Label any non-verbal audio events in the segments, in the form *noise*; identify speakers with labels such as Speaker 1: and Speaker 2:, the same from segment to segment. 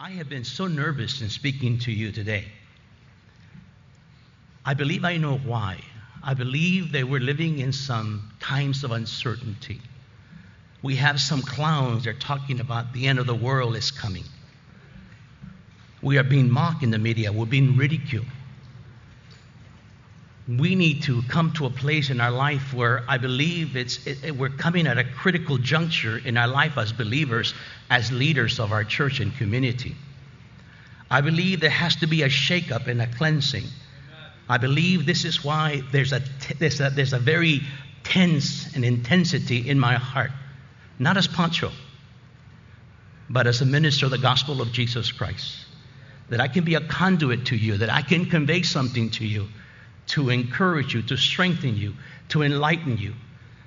Speaker 1: I have been so nervous in speaking to you today. I believe I know why. I believe that we're living in some times of uncertainty. We have some clowns that are talking about the end of the world is coming. We are being mocked in the media, we're being ridiculed. We need to come to a place in our life where I believe it's, it, it, we're coming at a critical juncture in our life as believers, as leaders of our church and community. I believe there has to be a shakeup and a cleansing. I believe this is why there's a, there's a, there's a very tense and intensity in my heart, not as Pancho, but as a minister of the gospel of Jesus Christ. That I can be a conduit to you, that I can convey something to you to encourage you, to strengthen you, to enlighten you.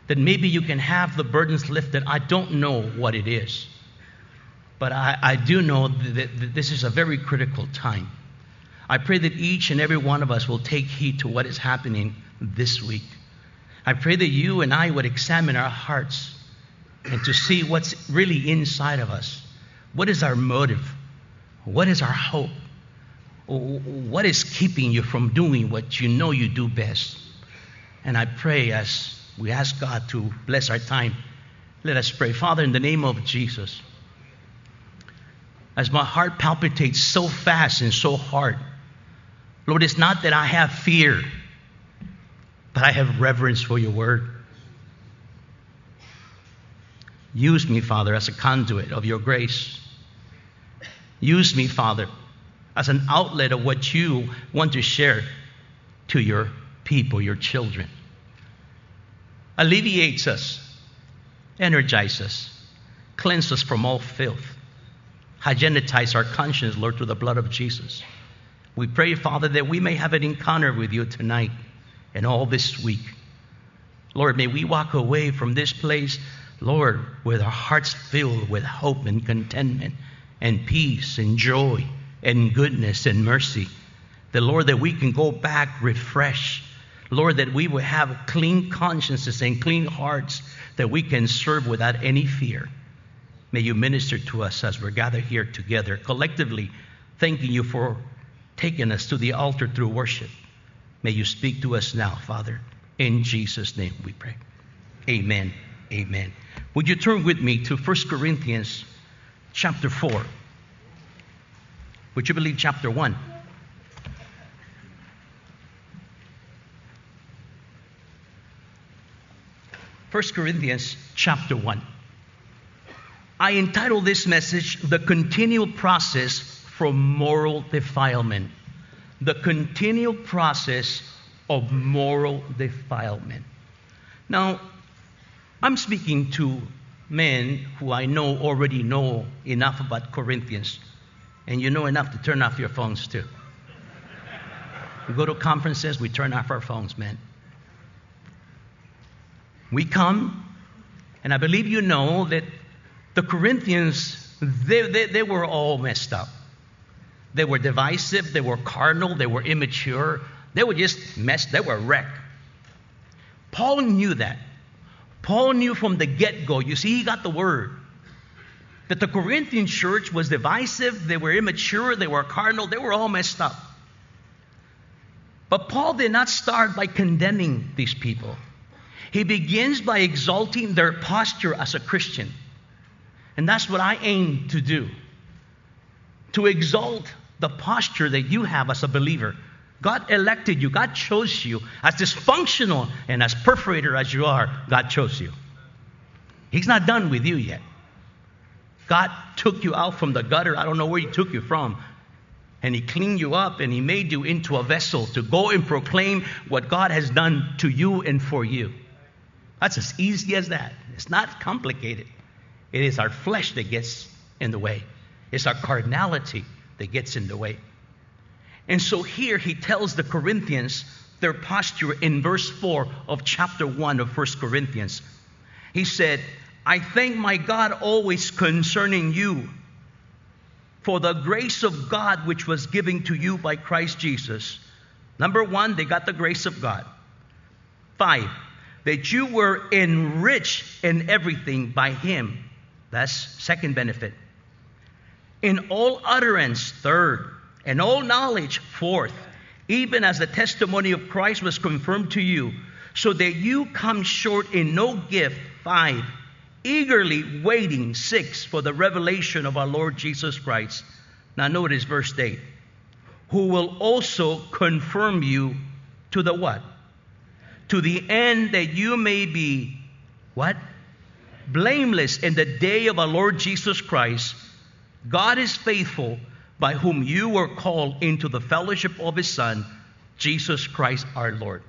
Speaker 1: That maybe you can have the burdens lifted. I don't know what it is, but I, I do know that, that this is a very critical time. I pray that each and every one of us will take heed to what is happening this week. I pray that you and I would examine our hearts and to see what's really inside of us. What is our motive? What is our hope? What is keeping you from doing what you know you do best? And I pray as we ask God to bless our time, let us pray. Father, in the name of Jesus, as my heart palpitates so fast and so hard, Lord, it's not that I have fear, but I have reverence for your word. Use me, Father, as a conduit of your grace. Use me, Father, as an outlet of what you want to share to your people, your children. Alleviates us, energizes us, cleanse us from all filth, hygienize our conscience, Lord, through the blood of Jesus. We pray, Father, that we may have an encounter with you tonight and all this week. Lord, may we walk away from this place, Lord, with our hearts filled with hope and contentment and peace and joy and goodness and mercy. The Lord, that we can go back refreshed. Lord, that we will have clean consciences and clean hearts that we can serve without any fear. May you minister to us as we're gathered here together, collectively, thanking you for taking us to the altar through worship. May you speak to us now, Father. In Jesus' name we pray. Amen. Amen. Would you turn with me to 1 Corinthians chapter 4? Would you believe chapter 1? First Corinthians chapter 1. I entitled this message The Continual Process for Moral Defilement. The continual process of moral defilement. Now, I'm speaking to men who I know already know enough about Corinthians and you know enough to turn off your phones too. We go to conferences, we turn off our phones, man. We come, and I believe you know that the Corinthians, they, they, they were all messed up. They were divisive, they were carnal, they were immature, they were just messed, they were wrecked. Paul knew that. Paul knew from the get go. You see, he got the word that the Corinthian church was divisive, they were immature, they were carnal, they were all messed up. But Paul did not start by condemning these people. He begins by exalting their posture as a Christian. And that's what I aim to do to exalt the posture that you have as a believer. God elected you, God chose you. As dysfunctional and as perforator as you are, God chose you. He's not done with you yet. God took you out from the gutter. I don't know where He took you from. And He cleaned you up and He made you into a vessel to go and proclaim what God has done to you and for you. That's as easy as that. It's not complicated. It is our flesh that gets in the way, it's our carnality that gets in the way. And so here he tells the Corinthians their posture in verse 4 of chapter 1 of 1 Corinthians. He said, I thank my God always concerning you for the grace of God which was given to you by Christ Jesus. Number one, they got the grace of God. Five, that you were enriched in everything by Him. That's second benefit. In all utterance, third, and all knowledge, fourth, even as the testimony of Christ was confirmed to you, so that you come short in no gift, five, eagerly waiting, six, for the revelation of our Lord Jesus Christ. Now notice verse 8. Who will also confirm you to the what? To the end that you may be what? Blameless in the day of our Lord Jesus Christ. God is faithful, by whom you were called into the fellowship of his Son, Jesus Christ our Lord.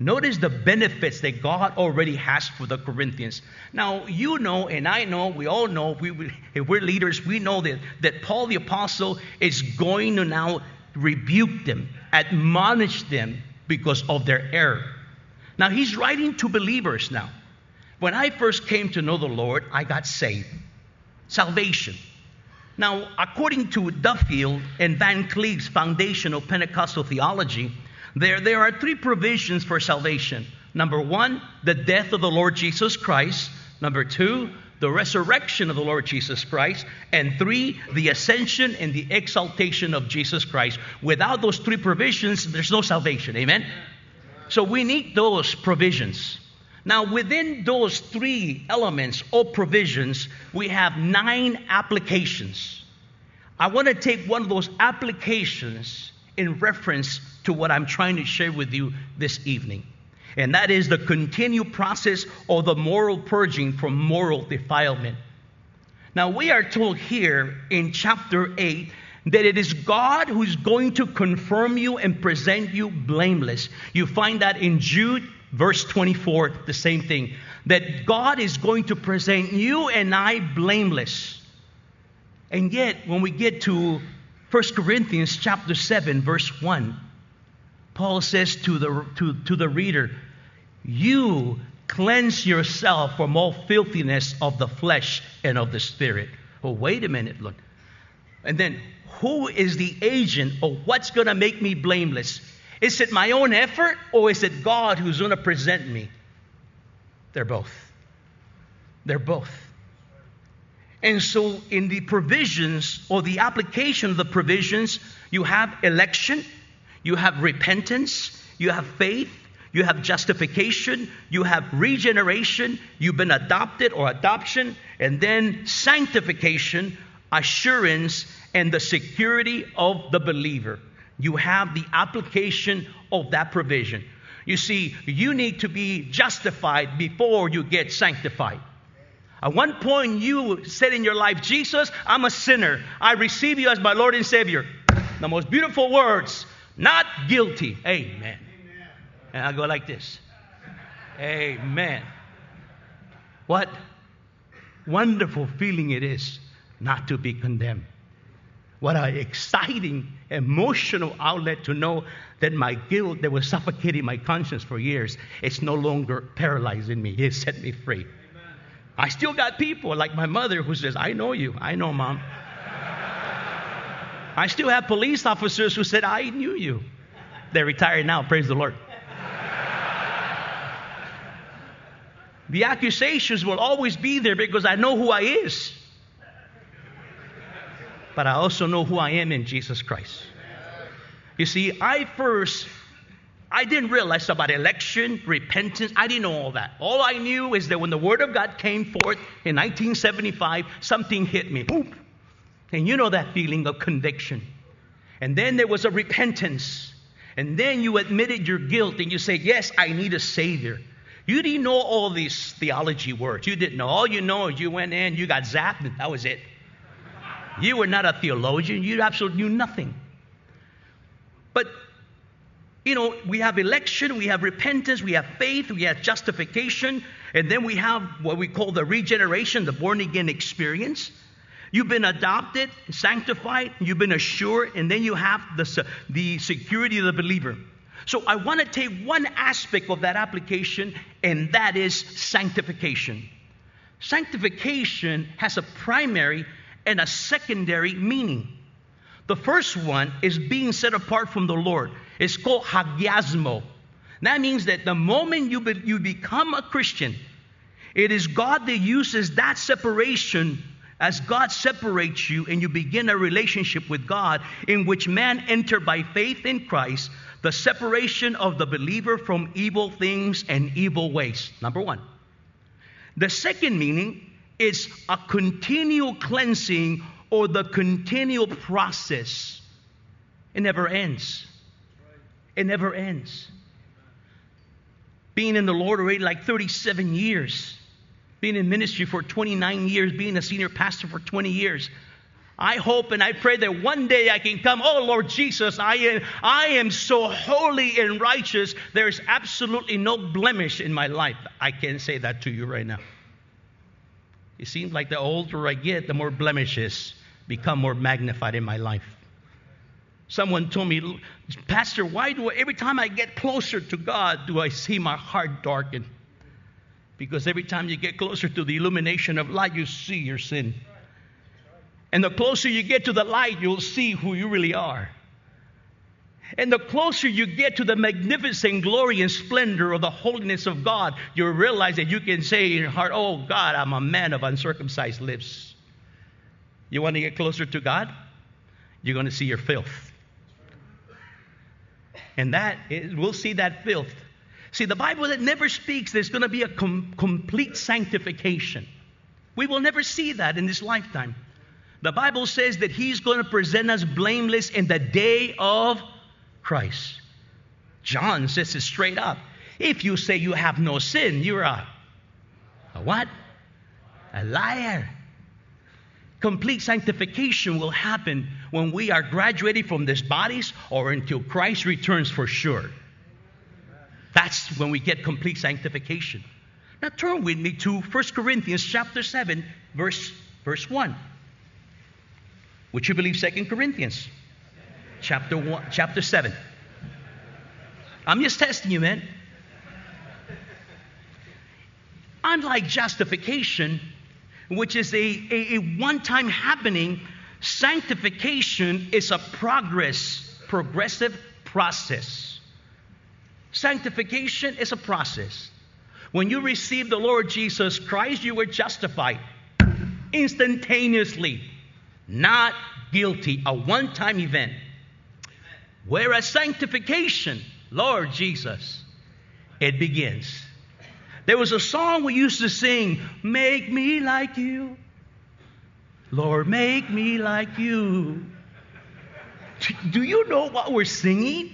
Speaker 1: Notice the benefits that God already has for the Corinthians. Now, you know, and I know, we all know, we, we, if we're leaders, we know that, that Paul the Apostle is going to now rebuke them, admonish them because of their error. Now, he's writing to believers now. When I first came to know the Lord, I got saved. Salvation. Now, according to Duffield and Van Cleave's Foundational Pentecostal Theology, there, there are three provisions for salvation. Number one, the death of the Lord Jesus Christ. Number two, the resurrection of the Lord Jesus Christ. And three, the ascension and the exaltation of Jesus Christ. Without those three provisions, there's no salvation. Amen? So we need those provisions. Now, within those three elements or provisions, we have nine applications. I want to take one of those applications in reference to what I'm trying to share with you this evening. And that is the continued process of the moral purging from moral defilement. Now, we are told here in chapter 8 that it is God who's going to confirm you and present you blameless. You find that in Jude, verse 24, the same thing. That God is going to present you and I blameless. And yet, when we get to 1 Corinthians chapter 7, verse 1, Paul says to the, to, to the reader, You cleanse yourself from all filthiness of the flesh and of the spirit. Oh, wait a minute, look. And then, who is the agent or what's going to make me blameless? Is it my own effort or is it God who's going to present me? They're both. They're both. And so, in the provisions or the application of the provisions, you have election, you have repentance, you have faith, you have justification, you have regeneration, you've been adopted or adoption, and then sanctification, assurance, and the security of the believer. You have the application of that provision. You see, you need to be justified before you get sanctified. At one point, you said in your life, Jesus, I'm a sinner. I receive you as my Lord and Savior. The most beautiful words not guilty. Amen. And I go like this Amen. What wonderful feeling it is not to be condemned. What an exciting, emotional outlet to know that my guilt that was suffocating my conscience for years, it's no longer paralyzing me. It set me free. Amen. I still got people like my mother who says, I know you. I know, mom. I still have police officers who said, I knew you. They're retired now, praise the Lord. the accusations will always be there because I know who I is. But I also know who I am in Jesus Christ. You see, I first I didn't realize about election, repentance. I didn't know all that. All I knew is that when the Word of God came forth in 1975, something hit me. Boom. And you know that feeling of conviction. And then there was a repentance. And then you admitted your guilt and you said, Yes, I need a Savior. You didn't know all these theology words. You didn't know. All you know is you went in, you got zapped, and that was it. You were not a theologian. You absolutely knew nothing. But, you know, we have election, we have repentance, we have faith, we have justification, and then we have what we call the regeneration, the born again experience. You've been adopted, sanctified, you've been assured, and then you have the, the security of the believer. So I want to take one aspect of that application, and that is sanctification. Sanctification has a primary and a secondary meaning. The first one is being set apart from the Lord. It's called hagiasmo. That means that the moment you, be, you become a Christian, it is God that uses that separation as God separates you and you begin a relationship with God in which man enter by faith in Christ, the separation of the believer from evil things and evil ways. Number one. The second meaning is a continual cleansing or the continual process. It never ends. It never ends. Being in the Lord already like 37 years, being in ministry for 29 years, being a senior pastor for 20 years. I hope and I pray that one day I can come, oh Lord Jesus, I am, I am so holy and righteous. There's absolutely no blemish in my life. I can say that to you right now. It seems like the older I get, the more blemishes become more magnified in my life. Someone told me, Pastor, why do I, every time I get closer to God do I see my heart darken? Because every time you get closer to the illumination of light, you see your sin. And the closer you get to the light, you'll see who you really are. And the closer you get to the magnificent glory and splendor of the holiness of God, you'll realize that you can say in your heart, Oh God, I'm a man of uncircumcised lips. You want to get closer to God? You're going to see your filth. And that, we'll see that filth. See, the Bible that never speaks there's going to be a com- complete sanctification. We will never see that in this lifetime. The Bible says that He's going to present us blameless in the day of Christ. John says it straight up. If you say you have no sin, you're a, a what? A liar. Complete sanctification will happen when we are graduated from these bodies or until Christ returns for sure. That's when we get complete sanctification. Now turn with me to 1 Corinthians chapter 7, verse, verse 1. Would you believe 2 Corinthians? chapter 1, chapter 7. I'm just testing you, man. Unlike justification, which is a, a, a one time happening, sanctification is a progress, progressive process. Sanctification is a process. When you receive the Lord Jesus Christ, you were justified instantaneously, not guilty, a one time event. Whereas sanctification, Lord Jesus, it begins. There was a song we used to sing, Make me like you. Lord, make me like you. Do you know what we're singing?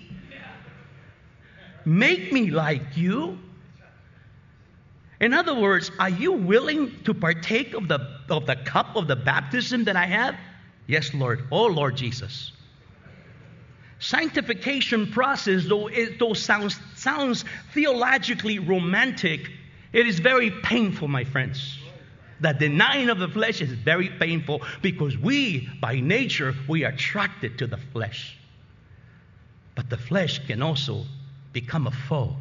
Speaker 1: Make me like you. In other words, are you willing to partake of the, of the cup of the baptism that I have? Yes, Lord. Oh, Lord Jesus sanctification process, though it though sounds, sounds theologically romantic, it is very painful, my friends. The denying of the flesh is very painful because we, by nature, we are attracted to the flesh. But the flesh can also become a foe,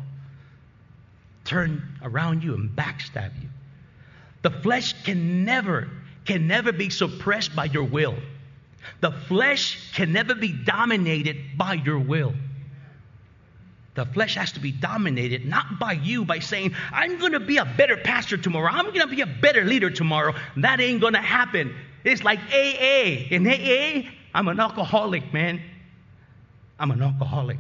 Speaker 1: turn around you and backstab you. The flesh can never, can never be suppressed by your will. The flesh can never be dominated by your will. The flesh has to be dominated not by you by saying, I'm going to be a better pastor tomorrow. I'm going to be a better leader tomorrow. That ain't going to happen. It's like AA. In AA, I'm an alcoholic, man. I'm an alcoholic.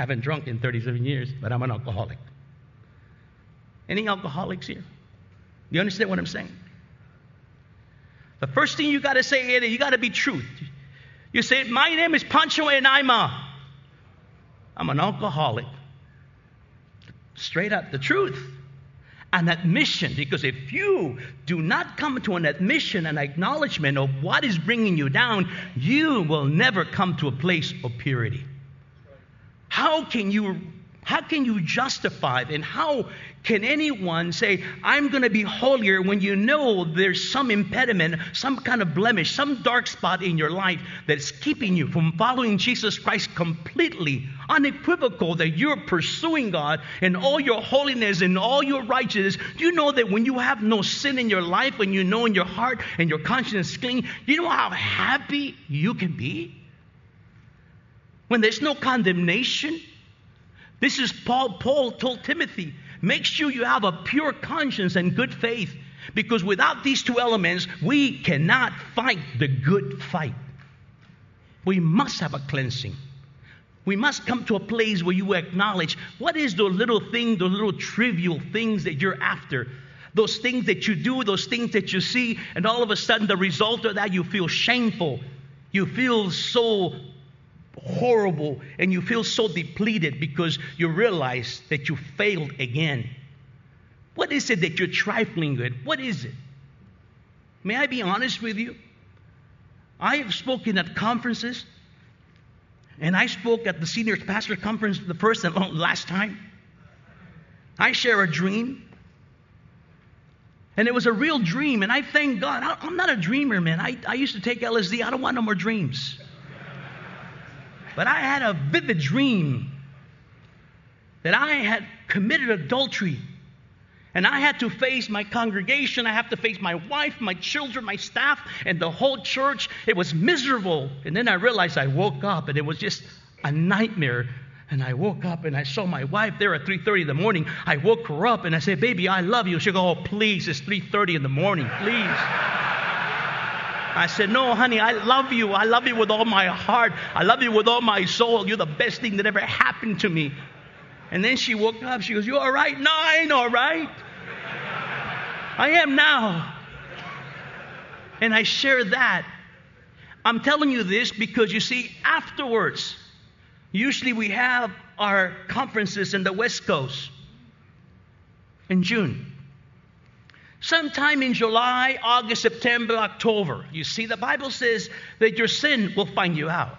Speaker 1: I haven't drunk in 37 years, but I'm an alcoholic. Any alcoholics here? You understand what I'm saying? The first thing you got to say is you got to be truth. You say, My name is Pancho and I'm a, I'm an alcoholic. Straight up, the truth. An admission, because if you do not come to an admission, an acknowledgement of what is bringing you down, you will never come to a place of purity. How can you How can you justify it? And how can anyone say, I'm going to be holier when you know there's some impediment, some kind of blemish, some dark spot in your life that's keeping you from following Jesus Christ completely, unequivocal that you're pursuing God in all your holiness and all your righteousness? Do you know that when you have no sin in your life, when you know in your heart and your conscience is clean, you know how happy you can be? When there's no condemnation? This is Paul. Paul told Timothy, make sure you have a pure conscience and good faith. Because without these two elements, we cannot fight the good fight. We must have a cleansing. We must come to a place where you acknowledge what is the little thing, the little trivial things that you're after. Those things that you do, those things that you see, and all of a sudden the result of that, you feel shameful. You feel so horrible and you feel so depleted because you realize that you failed again. What is it that you're trifling with? What is it? May I be honest with you? I have spoken at conferences, and I spoke at the senior pastor conference the first and *laughs* last time. I share a dream, and it was a real dream, and I thank God. I'm not a dreamer, man. I, I used to take LSD. I don't want no more dreams. But I had a vivid dream that I had committed adultery. And I had to face my congregation, I have to face my wife, my children, my staff, and the whole church. It was miserable. And then I realized I woke up and it was just a nightmare. And I woke up and I saw my wife there at 3:30 in the morning. I woke her up and I said, "Baby, I love you." She go, "Oh, please, it's 3:30 in the morning, please." I said, No, honey, I love you. I love you with all my heart. I love you with all my soul. You're the best thing that ever happened to me. And then she woke up. She goes, You all right? No, I ain't all right. I am now. And I share that. I'm telling you this because you see, afterwards, usually we have our conferences in the West Coast in June. Sometime in July, August, September, October. You see, the Bible says that your sin will find you out.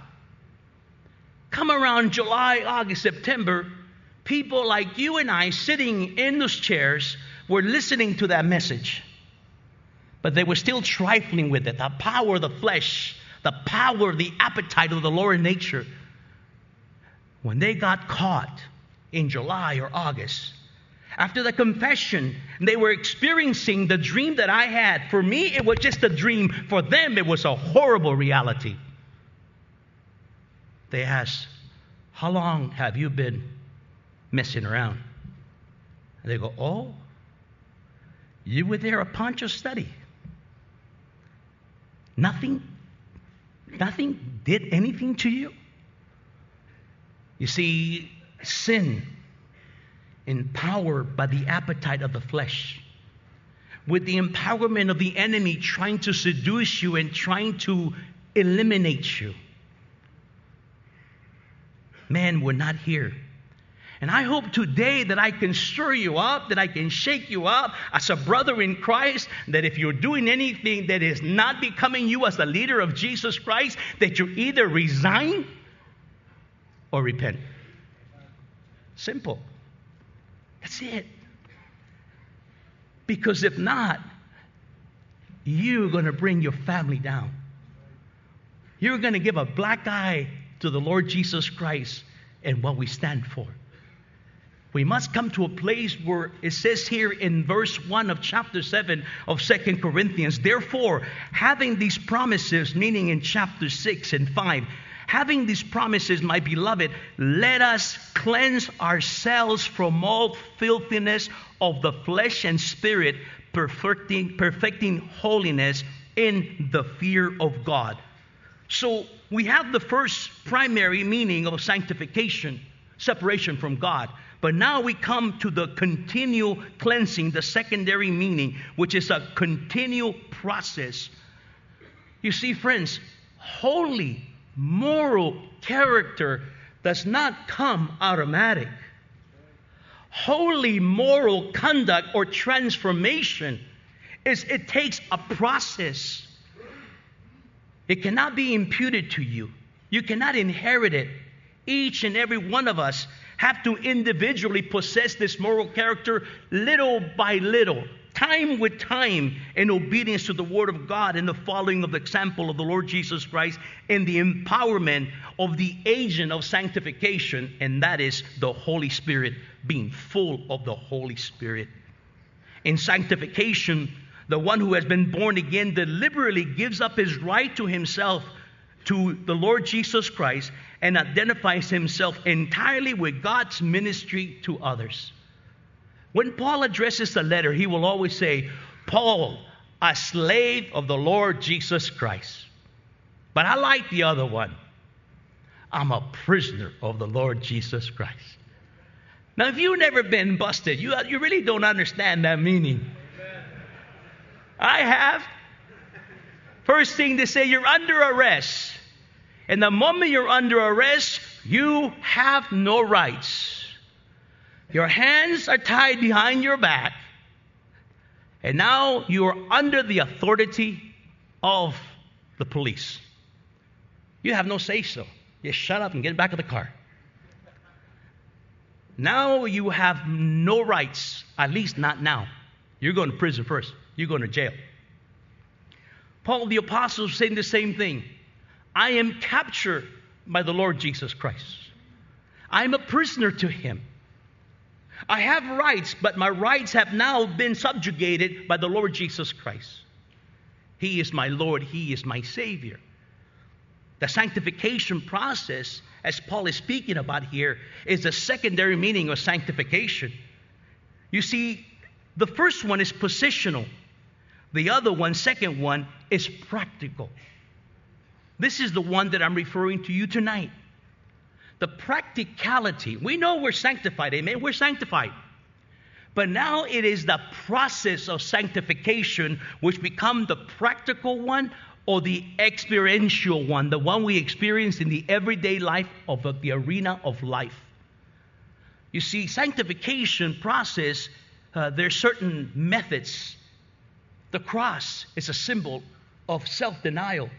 Speaker 1: Come around July, August, September, people like you and I sitting in those chairs were listening to that message. But they were still trifling with it. The power of the flesh, the power, the appetite of the lower nature. When they got caught in July or August, after the confession, they were experiencing the dream that I had. For me, it was just a dream. For them, it was a horrible reality. They asked, How long have you been messing around? And they go, Oh, you were there upon your study. Nothing, nothing did anything to you. You see, sin empowered by the appetite of the flesh, with the empowerment of the enemy trying to seduce you and trying to eliminate you. Man, we're not here. And I hope today that I can stir you up, that I can shake you up as a brother in Christ, that if you're doing anything that is not becoming you as a leader of Jesus Christ, that you either resign or repent. Simple. That's it. Because if not, you're going to bring your family down. You're going to give a black eye to the Lord Jesus Christ and what we stand for. We must come to a place where it says here in verse 1 of chapter 7 of Second Corinthians, therefore, having these promises, meaning in chapter 6 and 5, Having these promises, my beloved, let us cleanse ourselves from all filthiness of the flesh and spirit, perfecting, perfecting holiness in the fear of God. So we have the first primary meaning of sanctification, separation from God. But now we come to the continual cleansing, the secondary meaning, which is a continual process. You see, friends, holy moral character does not come automatic. Holy moral conduct or transformation is it takes a process. It cannot be imputed to you. You cannot inherit it. Each and every one of us have to individually possess this moral character little by little, time with time, in obedience to the Word of God and the following of the example of the Lord Jesus Christ and the empowerment of the agent of sanctification, and that is the Holy Spirit, being full of the Holy Spirit. In sanctification, the one who has been born again deliberately gives up his right to himself to the Lord Jesus Christ and identifies himself entirely with God's ministry to others. When Paul addresses the letter, he will always say, Paul, a slave of the Lord Jesus Christ. But I like the other one. I'm a prisoner of the Lord Jesus Christ. Now, if you've never been busted, you, you really don't understand that meaning. I have. First thing they say, you're under arrest. And the moment you're under arrest, you have no rights. Your hands are tied behind your back. And now you are under the authority of the police. You have no say so. Just shut up and get back in the car. Now you have no rights, at least not now. You're going to prison first, you're going to jail. Paul the Apostle is saying the same thing. I am captured by the Lord Jesus Christ. I'm a prisoner to him. I have rights, but my rights have now been subjugated by the Lord Jesus Christ. He is my Lord, He is my Savior. The sanctification process, as Paul is speaking about here, is the secondary meaning of sanctification. You see, the first one is positional, the other one, second one, is practical. This is the one that I'm referring to you tonight. The practicality. We know we're sanctified, amen? We're sanctified. But now it is the process of sanctification which become the practical one or the experiential one, the one we experience in the everyday life of the arena of life. You see, sanctification process, uh, there's certain methods. The cross is a symbol of self-denial.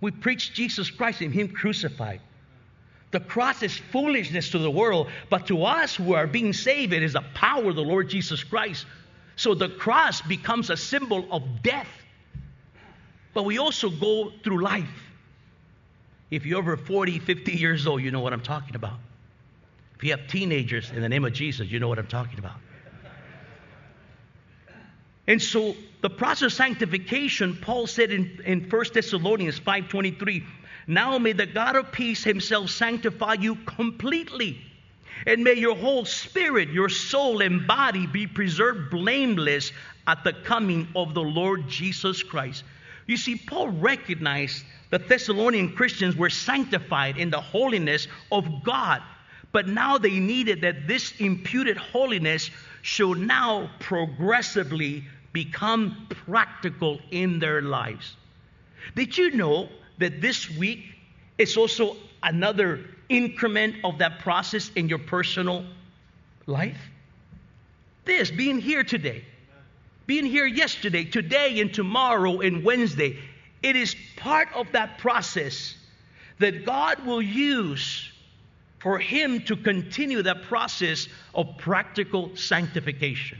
Speaker 1: We preach Jesus Christ and Him crucified. The cross is foolishness to the world, but to us who are being saved, it is the power of the Lord Jesus Christ. So the cross becomes a symbol of death. But we also go through life. If you're over 40, 50 years old, you know what I'm talking about. If you have teenagers in the name of Jesus, you know what I'm talking about. And so the process of sanctification, Paul said in, in 1 Thessalonians 5.23, Now may the God of peace himself sanctify you completely, and may your whole spirit, your soul, and body be preserved blameless at the coming of the Lord Jesus Christ. You see, Paul recognized the Thessalonian Christians were sanctified in the holiness of God, but now they needed that this imputed holiness should now progressively become practical in their lives. Did you know that this week is also another increment of that process in your personal life? This, being here today, being here yesterday, today, and tomorrow, and Wednesday, it is part of that process that God will use for Him to continue that process of practical sanctification.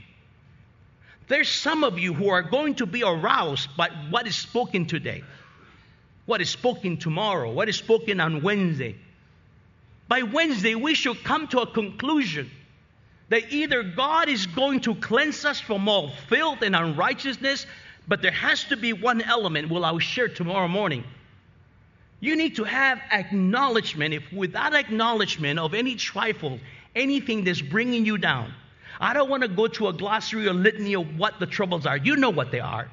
Speaker 1: There's some of you who are going to be aroused by what is spoken today, what is spoken tomorrow, what is spoken on Wednesday. By Wednesday, we should come to a conclusion that either God is going to cleanse us from all filth and unrighteousness, but there has to be one element, well, I'll share tomorrow morning. You need to have acknowledgement. If without acknowledgement of any trifle, anything that's bringing you down, I don't want to go to a glossary or litany of what the troubles are. You know what they are.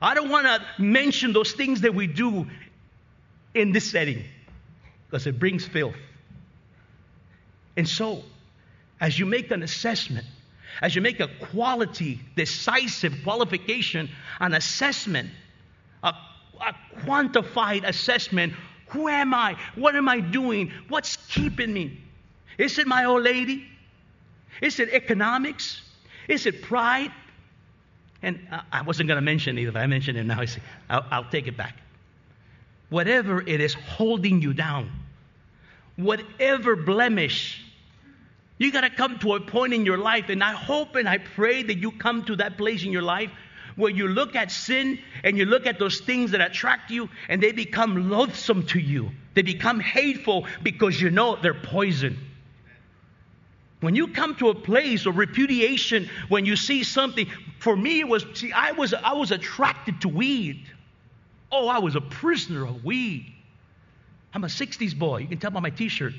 Speaker 1: I don't want to mention those things that we do in this setting because it brings filth. And so, as you make an assessment, as you make a quality, decisive qualification, an assessment, a, a quantified assessment who am I? What am I doing? What's keeping me? Is it my old lady? Is it economics? Is it pride? And I wasn't going to mention it but I mention it now. I'll, I'll take it back. Whatever it is holding you down, whatever blemish You got to come to a point in your life, and I hope and I pray that you come to that place in your life where you look at sin and you look at those things that attract you and they become loathsome to you. They become hateful because you know they're poison. When you come to a place of repudiation, when you see something, for me it was see, I was I was attracted to weed. Oh, I was a prisoner of weed. I'm a 60s boy. You can tell by my t-shirt.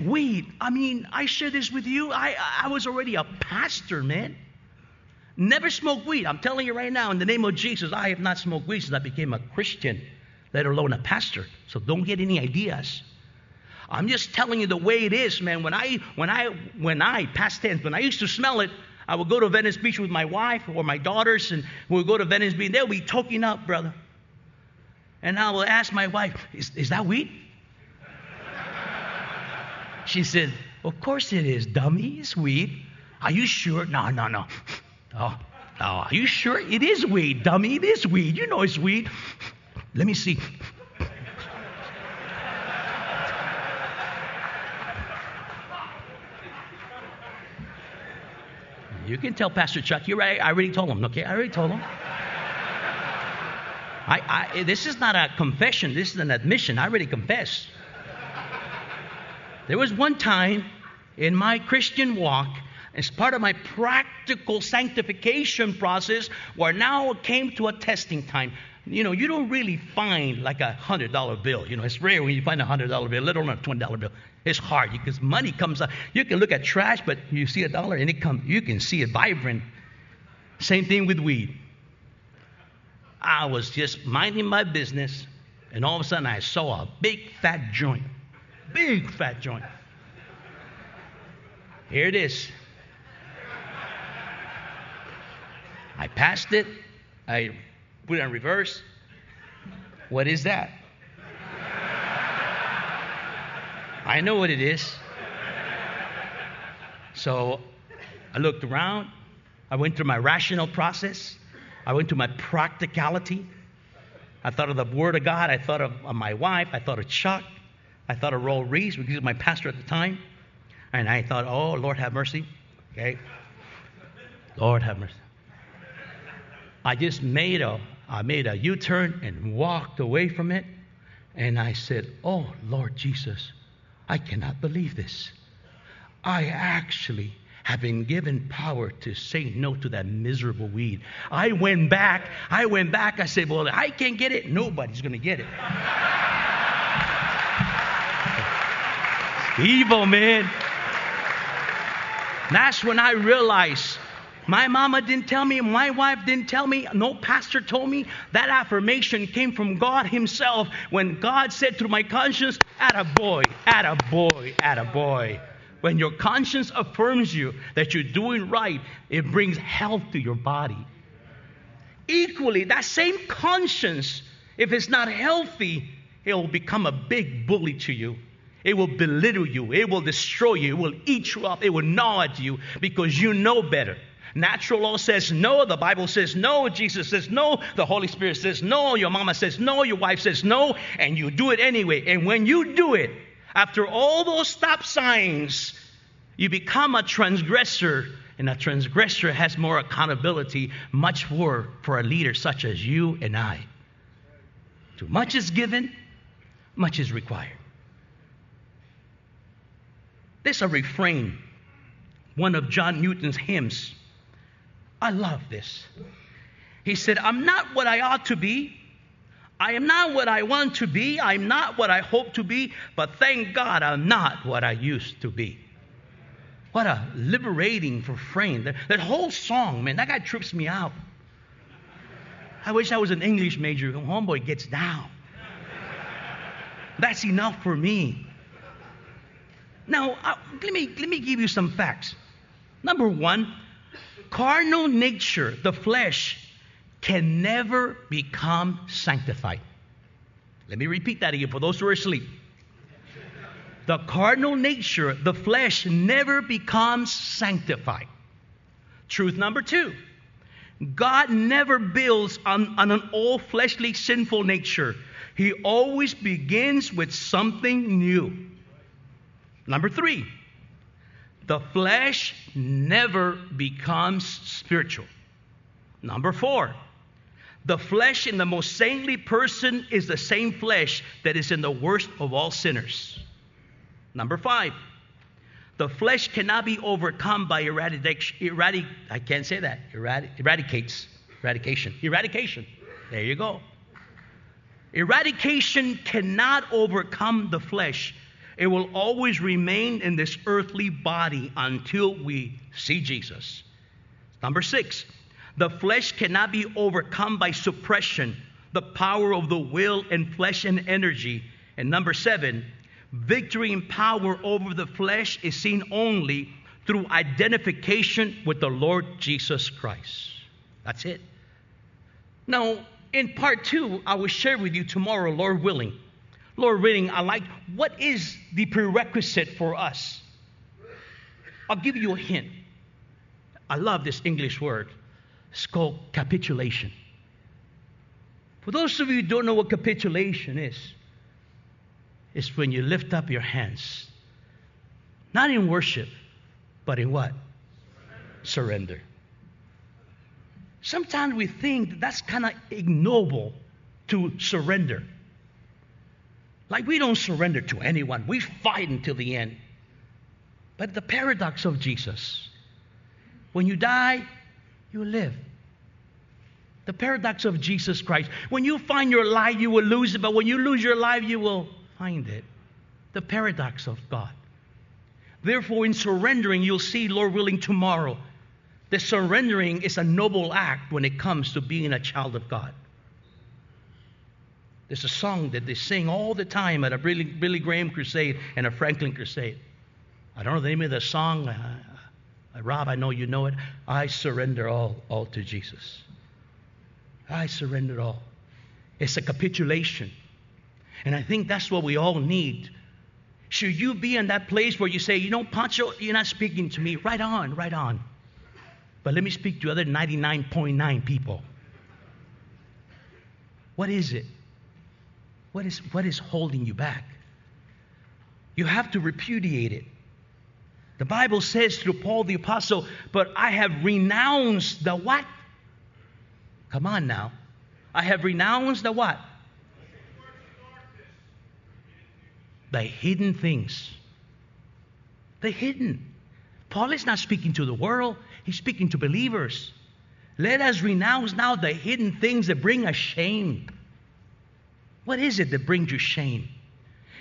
Speaker 1: Weed. I mean, I share this with you. I I was already a pastor, man. Never smoked weed. I'm telling you right now, in the name of Jesus, I have not smoked weed since I became a Christian, let alone a pastor. So don't get any ideas. I'm just telling you the way it is, man. When I, when I, when I, past tense, when I used to smell it, I would go to Venice Beach with my wife or my daughters, and we would go to Venice Beach. They'll be toking up, brother. And I will ask my wife, is, is that weed? She said, Of course it is, dummy. It's weed. Are you sure? No, no, no. Oh, oh, are you sure? It is weed, dummy. It is weed. You know it's weed. Let me see. You can tell Pastor Chuck, you're right. I already told him, okay? I already told him. I, I, this is not a confession, this is an admission. I already confessed. There was one time in my Christian walk, as part of my practical sanctification process, where now it came to a testing time. You know, you don't really find like a hundred dollar bill. You know, it's rare when you find a hundred dollar bill, let alone a twenty dollar bill. It's hard because money comes up. You can look at trash, but you see a dollar and it comes. You can see it vibrant. Same thing with weed. I was just minding my business, and all of a sudden I saw a big fat joint. Big fat joint. Here it is. I passed it. I put it in reverse. What is that? I know what it is. So I looked around. I went through my rational process. I went to my practicality. I thought of the Word of God. I thought of, of my wife. I thought of Chuck. I thought of Raul Ries, because he was my pastor at the time. And I thought, oh, Lord have mercy. Okay. Lord have mercy. I just made a, I made a U-turn and walked away from it. And I said, oh, Lord Jesus, I cannot believe this. I actually have been given power to say no to that miserable weed. I went back. I went back. I said, Well, I can't get it. Nobody's going to get it. *laughs* Evil, man. That's when I realized my mama didn't tell me, my wife didn't tell me, no pastor told me. That affirmation came from God Himself when God said through my conscience, At a boy, at a boy, at a boy. When your conscience affirms you that you're doing right, it brings health to your body. Equally, that same conscience, if it's not healthy, it will become a big bully to you. It will belittle you. It will destroy you. It will eat you up. It will gnaw at you because you know better. Natural law says no. The Bible says no. Jesus says no. The Holy Spirit says no. Your mama says no. Your wife says no. And you do it anyway. And when you do it, after all those stop signs, you become a transgressor. And a transgressor has more accountability, much more for a leader such as you and I. Too much is given, much is required. There's a refrain, one of John Newton's hymns. I love this. He said, I'm not what I ought to be. I am not what I want to be. I'm not what I hope to be. But thank God I'm not what I used to be. What a liberating refrain. That, that whole song, man, that guy trips me out. I wish I was an English major. Homeboy gets down. That's enough for me. Now, uh, let, me, let me give you some facts. Number one, carnal nature, the flesh, can never become sanctified. Let me repeat that again for those who are asleep. The carnal nature, the flesh, never becomes sanctified. Truth number two God never builds on, on an old fleshly sinful nature, He always begins with something new. Number three, the flesh never becomes spiritual. Number four, the flesh in the most saintly person is the same flesh that is in the worst of all sinners. Number five, the flesh cannot be overcome by eradication. Eradic, I can't say that. Eradic, eradicates. Eradication. Eradication. There you go. Eradication cannot overcome the flesh. It will always remain in this earthly body until we see Jesus. Number six, the flesh cannot be overcome by suppression, the power of the will and flesh and energy. And number seven, victory and power over the flesh is seen only through identification with the Lord Jesus Christ. That's it. Now, in part two, I will share with you tomorrow, Lord willing. Lord willing, I like what is the prerequisite for us? I'll give you a hint. I love this English word. It's called capitulation. For those of you who don't know what capitulation is, it's when you lift up your hands, not in worship, but in what? Surrender. Sometimes we think that that's kind of ignoble to surrender. Like we don't surrender to anyone, we fight until the end. But the paradox of Jesus when you die, you live. The paradox of Jesus Christ. When you find your life, you will lose it, but when you lose your life, you will find it. The paradox of God. Therefore, in surrendering, you'll see, Lord willing, tomorrow that surrendering is a noble act when it comes to being a child of God. There's a song that they sing all the time at a Billy, Billy Graham crusade and a Franklin crusade. I don't know the name of the song. Uh, Rob, I know you know it. I surrender all, all to Jesus. I surrender all. It's a capitulation. And I think that's what we all need. Should you be in that place where you say, you know, Pancho, you're not speaking to me? Right on, right on. But let me speak to other 99.9 people. What is it? What is, what is holding you back? You have to repudiate it. The Bible says through Paul the Apostle, but I have renounced the what? Come on now. I have renounced the what? The hidden things. The hidden. Paul is not speaking to the world, he's speaking to believers. Let us renounce now the hidden things that bring us shame. What is it that brings you shame?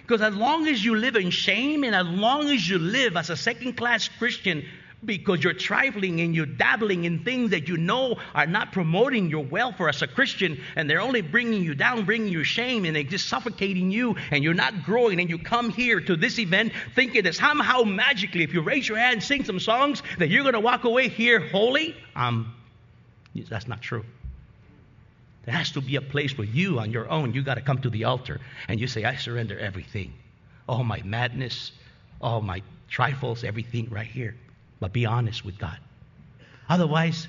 Speaker 1: Because as long as you live in shame and as long as you live as a second class Christian, because you're trifling and you're dabbling in things that you know are not promoting your welfare as a Christian and they're only bringing you down, bringing you shame, and they're just suffocating you and you're not growing. And you come here to this event thinking that somehow magically, if you raise your hand and sing some songs, that you're going to walk away here holy. Um, that's not true. There has to be a place where you, on your own, you got to come to the altar and you say, I surrender everything. All my madness, all my trifles, everything right here. But be honest with God. Otherwise,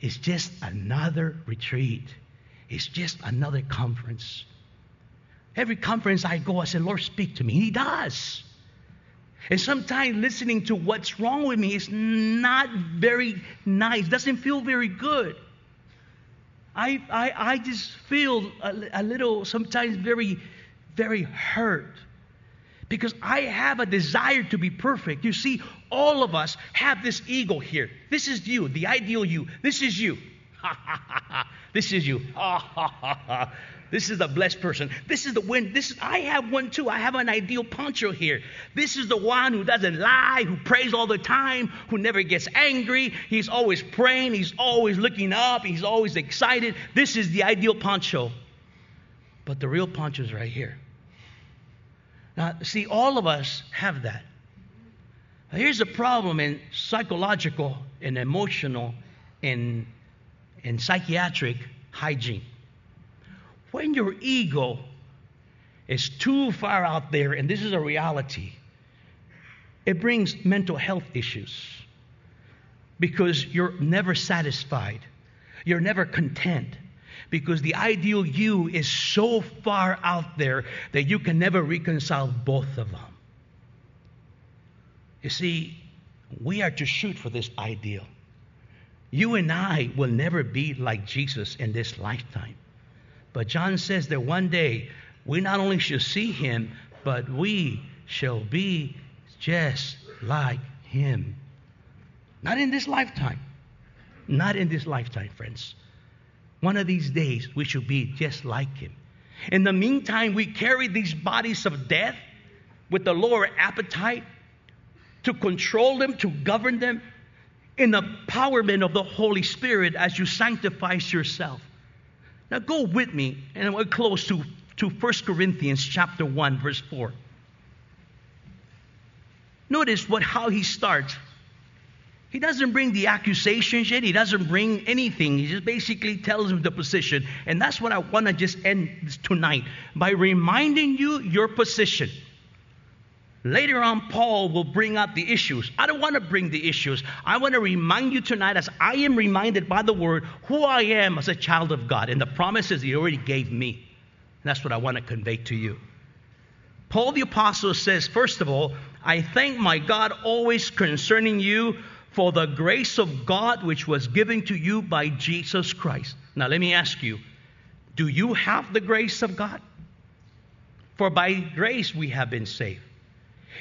Speaker 1: it's just another retreat. It's just another conference. Every conference I go, I say, Lord, speak to me. He does. And sometimes listening to what's wrong with me is not very nice, doesn't feel very good. I, I, I just feel a, a little, sometimes very, very hurt because I have a desire to be perfect. You see, all of us have this ego here. This is you, the ideal you. This is you. *laughs* this is you. *laughs* this is the blessed person. This is the one. This is I have one too. I have an ideal Pancho here. This is the one who doesn't lie, who prays all the time, who never gets angry. He's always praying. He's always looking up. He's always excited. This is the ideal Pancho. But the real Pancho is right here. Now, see, all of us have that. Now, here's the problem in psychological and emotional and, and psychiatric hygiene. When your ego is too far out there, and this is a reality, it brings mental health issues because you're never satisfied, you're never content because the ideal you is so far out there that you can never reconcile both of them. You see, we are to shoot for this ideal. You and I will never be like Jesus in this lifetime. But John says that one day we not only shall see him, but we shall be just like him. Not in this lifetime. Not in this lifetime, friends. One of these days we shall be just like him. In the meantime, we carry these bodies of death with the lower appetite to control them, to govern them in the empowerment of the Holy Spirit as you sanctify yourself. Now go with me, and we're close to, to 1 Corinthians chapter 1, verse 4. Notice what how he starts. He doesn't bring the accusations yet. He doesn't bring anything. He just basically tells him the position. And that's what I want to just end tonight by reminding you your position. Later on, Paul will bring up the issues. I don't want to bring the issues. I want to remind you tonight, as I am reminded by the word, who I am as a child of God and the promises He already gave me. And that's what I want to convey to you. Paul the Apostle says, first of all, I thank my God always concerning you for the grace of God which was given to you by Jesus Christ. Now, let me ask you do you have the grace of God? For by grace we have been saved.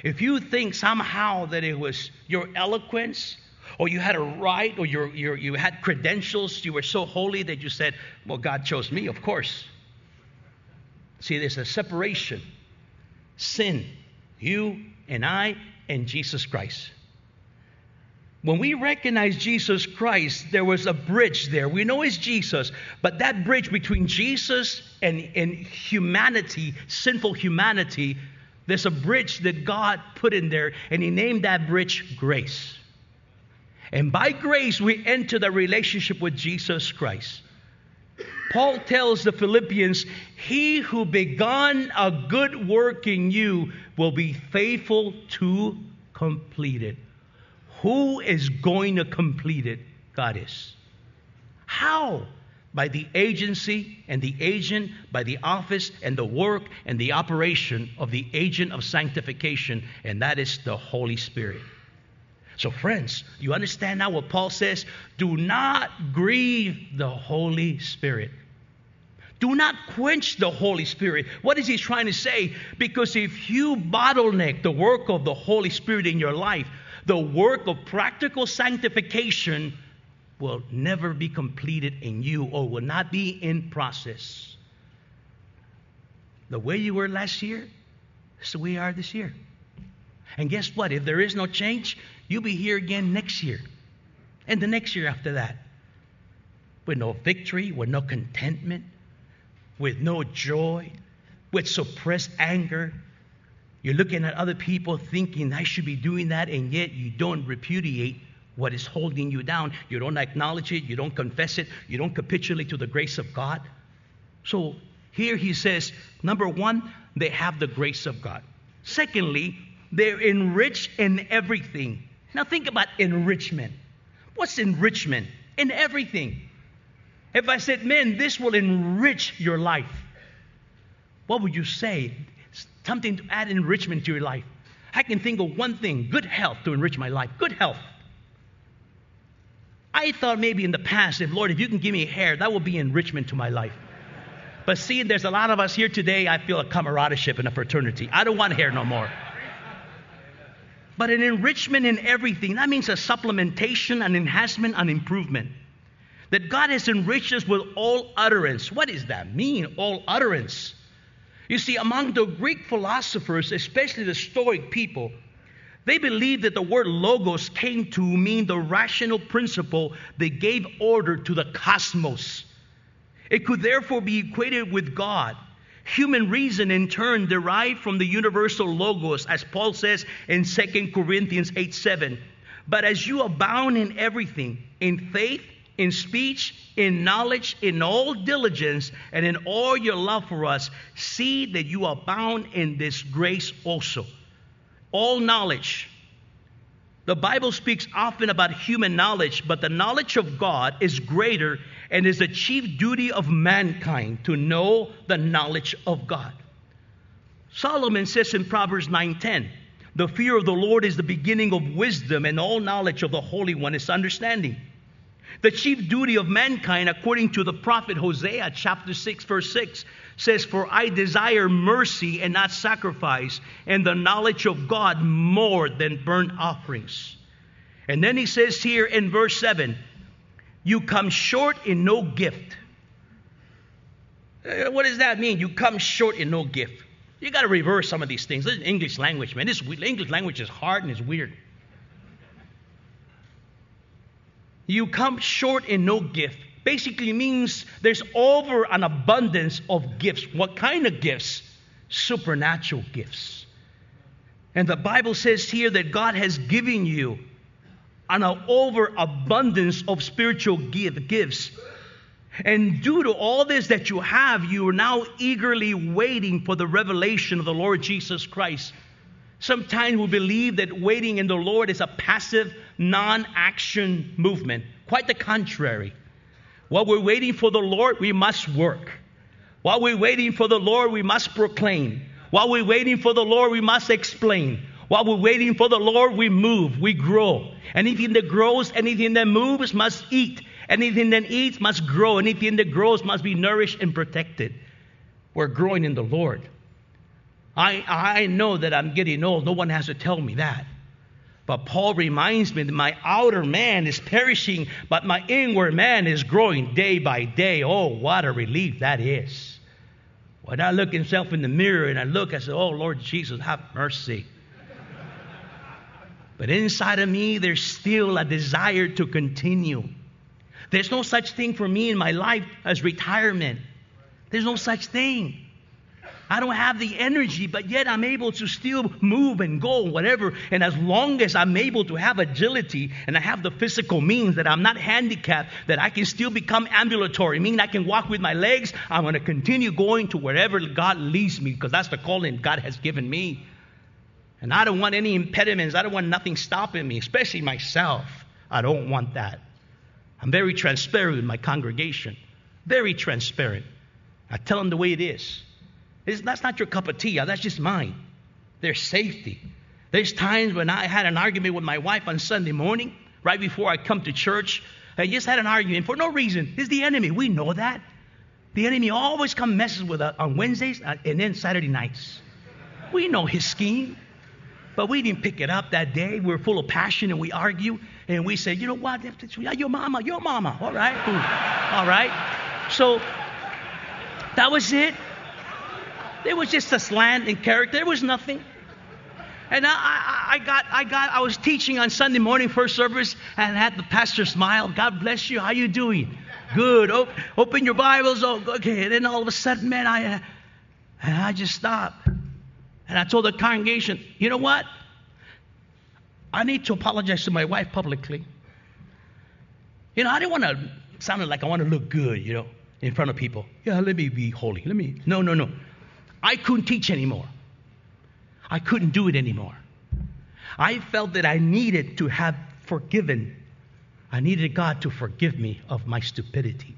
Speaker 1: If you think somehow that it was your eloquence, or you had a right, or your, you had credentials, you were so holy that you said, Well, God chose me, of course. See, there's a separation sin, you and I, and Jesus Christ. When we recognize Jesus Christ, there was a bridge there. We know it's Jesus, but that bridge between Jesus and, and humanity, sinful humanity, there's a bridge that God put in there, and He named that bridge grace. And by grace, we enter the relationship with Jesus Christ. Paul tells the Philippians, He who begun a good work in you will be faithful to complete it. Who is going to complete it? God is. How? By the agency and the agent, by the office and the work and the operation of the agent of sanctification, and that is the Holy Spirit. So, friends, you understand now what Paul says? Do not grieve the Holy Spirit. Do not quench the Holy Spirit. What is he trying to say? Because if you bottleneck the work of the Holy Spirit in your life, the work of practical sanctification will never be completed in you or will not be in process. The way you were last year is the way you are this year. And guess what? If there is no change, you'll be here again next year and the next year after that with no victory, with no contentment, with no joy, with suppressed anger, you're looking at other people thinking, I should be doing that, and yet you don't repudiate what is holding you down. You don't acknowledge it, you don't confess it, you don't capitulate to the grace of God. So here he says, number one, they have the grace of God. Secondly, they're enriched in everything. Now think about enrichment. What's enrichment? In everything. If I said, man, this will enrich your life, what would you say? something to add enrichment to your life. I can think of one thing good health to enrich my life. Good health. I thought maybe in the past, if Lord, if you can give me hair, that will be enrichment to my life. But seeing there's a lot of us here today, I feel a camaraderie and a fraternity. I don't want hair no more. But an enrichment in everything, that means a supplementation, an enhancement, an improvement. That God has enriched us with all utterance. What does that mean, all utterance? You see, among the Greek philosophers, especially the Stoic people, they believed that the word logos came to mean the rational principle that gave order to the cosmos. It could therefore be equated with God. Human reason, in turn, derived from the universal logos, as Paul says in 2 Corinthians 8 7. But as you abound in everything, in faith, in speech, in knowledge, in all diligence, and in all your love for us, see that you abound in this grace also. All knowledge. The Bible speaks often about human knowledge, but the knowledge of God is greater and is the chief duty of mankind to know the knowledge of God. Solomon says in Proverbs 9:10, the fear of the Lord is the beginning of wisdom, and all knowledge of the Holy One is understanding. The chief duty of mankind, according to the prophet Hosea, chapter 6, verse 6, says, For I desire mercy and not sacrifice, and the knowledge of God more than burnt offerings. And then he says here in verse 7, You come short in no gift. Uh, what does that mean? You come short in no gift. You got to reverse some of these things. English language, man. This English language is hard and it's weird. You come short in no gift basically means there's over an abundance of gifts. What kind of gifts? Supernatural gifts. And the Bible says here that God has given you an overabundance of spiritual give, gifts. And due to all this that you have, you are now eagerly waiting for the revelation of the Lord Jesus Christ. Sometimes we believe that waiting in the Lord is a passive, non action movement. Quite the contrary. While we're waiting for the Lord, we must work. While we're waiting for the Lord, we must proclaim. While we're waiting for the Lord, we must explain. While we're waiting for the Lord, we move, we grow. Anything that grows, anything that moves must eat. Anything that eats must grow. Anything that grows must be nourished and protected. We're growing in the Lord. I, I know that I'm getting old. No one has to tell me that. But Paul reminds me that my outer man is perishing, but my inward man is growing day by day. Oh, what a relief that is. When I look myself in the mirror and I look, I say, Oh, Lord Jesus, have mercy. but inside of me, there's still a desire to continue. There's no such thing for me in my life as retirement. There's no such thing. I don't have the energy, but yet I'm able to still move and go, whatever. And as long as I'm able to have agility and I have the physical means that I'm not handicapped, that I can still become ambulatory, meaning I can walk with my legs, I'm going to continue going to wherever God leads me because that's the calling God has given me. And I don't want any impediments. I don't want nothing stopping me, especially myself. I don't want that. I'm very transparent with my congregation, very transparent. I tell them the way it is. It's, that's not your cup of tea. That's just mine. There's safety. There's times when I had an argument with my wife on Sunday morning, right before I come to church. I just had an argument for no reason. It's the enemy. We know that. The enemy always come messes with us on Wednesdays uh, and then Saturday nights. We know his scheme, but we didn't pick it up that day. We are full of passion and we argue and we said, you know what? Your mama, your mama. All right, all right. So that was it. There was just a slant in character. There was nothing. And I, I, I, got, I got, I was teaching on Sunday morning, first service, and had the pastor smile. God bless you. How you doing? Good. O- open your Bibles. Oh, okay. And then all of a sudden, man, I, uh, and I just stopped. And I told the congregation, you know what? I need to apologize to my wife publicly. You know, I didn't want to sound like I want to look good, you know, in front of people. Yeah, let me be holy. Let me. No, no, no. I couldn't teach anymore. I couldn't do it anymore. I felt that I needed to have forgiven. I needed God to forgive me of my stupidity.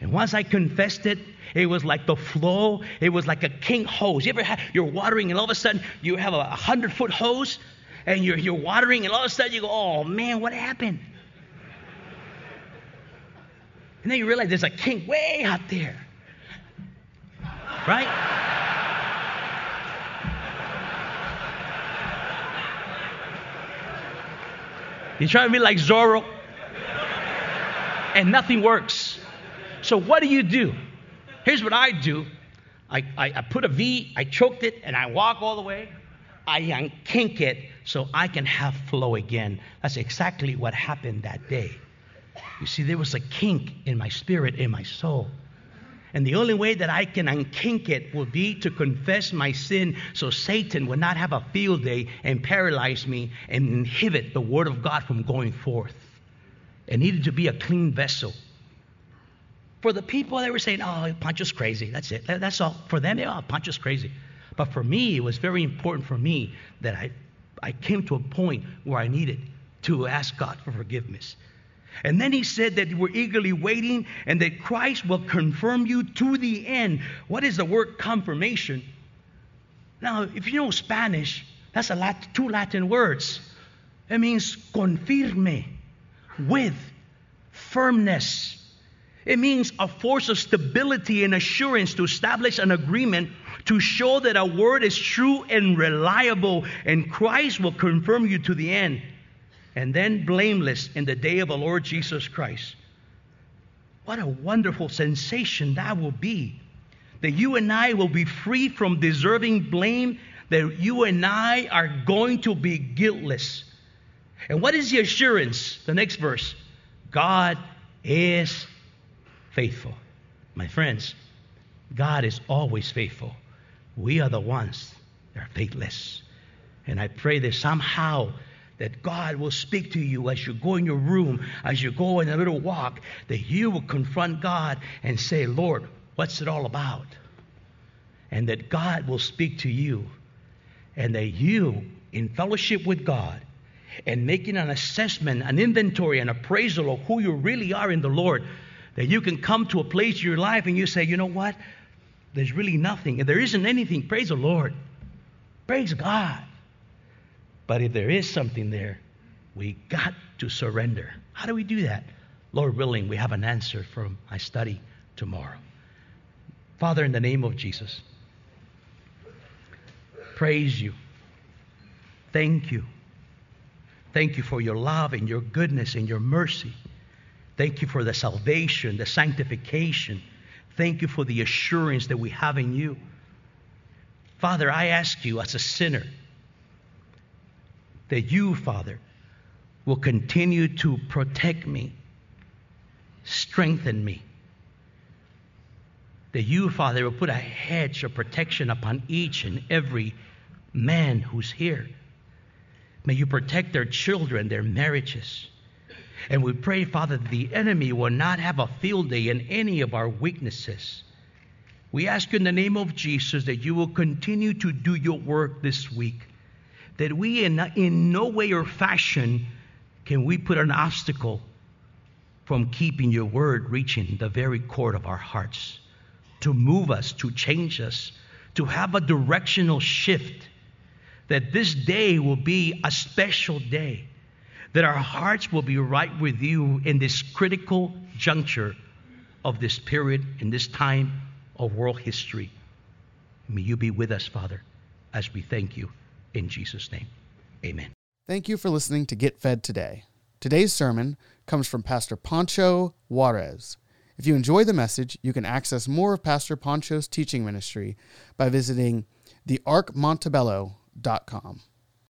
Speaker 1: And once I confessed it, it was like the flow. It was like a king hose. You ever had, you're watering and all of a sudden you have a hundred foot hose and you're, you're watering and all of a sudden you go, oh man, what happened? And then you realize there's a king way out there. Right? You try to be like Zorro, and nothing works. So what do you do? Here's what I do. I, I, I, put a V, I choked it, and I walk all the way. I unkink it so I can have flow again. That's exactly what happened that day. You see, there was a kink in my spirit, in my soul. And the only way that I can unkink it will be to confess my sin so Satan will not have a field day and paralyze me and inhibit the word of God from going forth. It needed to be a clean vessel. For the people, they were saying, oh, Pancho's crazy. That's it. That's all. For them, they oh, Pancho's crazy. But for me, it was very important for me that I, I came to a point where I needed to ask God for forgiveness. And then he said that we're eagerly waiting and that Christ will confirm you to the end. What is the word confirmation? Now, if you know Spanish, That's a Latin, two Latin words. It means confirme, with firmness. It means a force of stability and assurance to establish an agreement to show that a word is true and reliable, and Christ will confirm you to the end. And then blameless in the day of the Lord Jesus Christ. What a wonderful sensation that will be. That you and I will be free from deserving blame, that you and I are going to be guiltless. And what is the assurance? The next verse God is faithful. My friends, God is always faithful. We are the ones that are faithless. And I pray that somehow that God will speak to you as you go in your room, as you go in a little walk, that you will confront God and say, Lord, what's it all about? And that God will speak to you. And that you, in fellowship with God, and making an assessment, an inventory, an appraisal of who you really are in the Lord, that you can come to a place in your life and you say, you know what? There's really nothing. If there isn't anything, praise the Lord. Praise God. But if there is something there, we got to surrender. How do we do that? Lord willing, we have an answer from my study tomorrow. Father, in the name of Jesus, praise you. Thank you. Thank you for your love and your goodness and your mercy. Thank you for the salvation, the sanctification. Thank you for the assurance that we have in you. Father, I ask you as a sinner that you, Father, will continue to protect me, strengthen me. That you, Father, will put a hedge of protection upon each and every man who's here. May you protect their children, their marriages. And we pray, Father, that the enemy will not have a field day in any of our weaknesses. We ask in the name of Jesus that you will continue to do your work this week. That we, in, in no way or fashion, can we put an obstacle from keeping your word reaching the very core of our hearts, to move us, to change us, to have a directional shift. That this day will be a special day, that our hearts will be right with you in this critical juncture of this period, in this time of world history. May you be with us, Father, as we thank you in Jesus' name. Amen.
Speaker 2: Thank you for listening to Get Fed today. Today's sermon comes from Pastor Pancho Juarez. If you enjoy the message, you can access more of Pastor Pancho's teaching ministry by visiting thearkmontebello.com.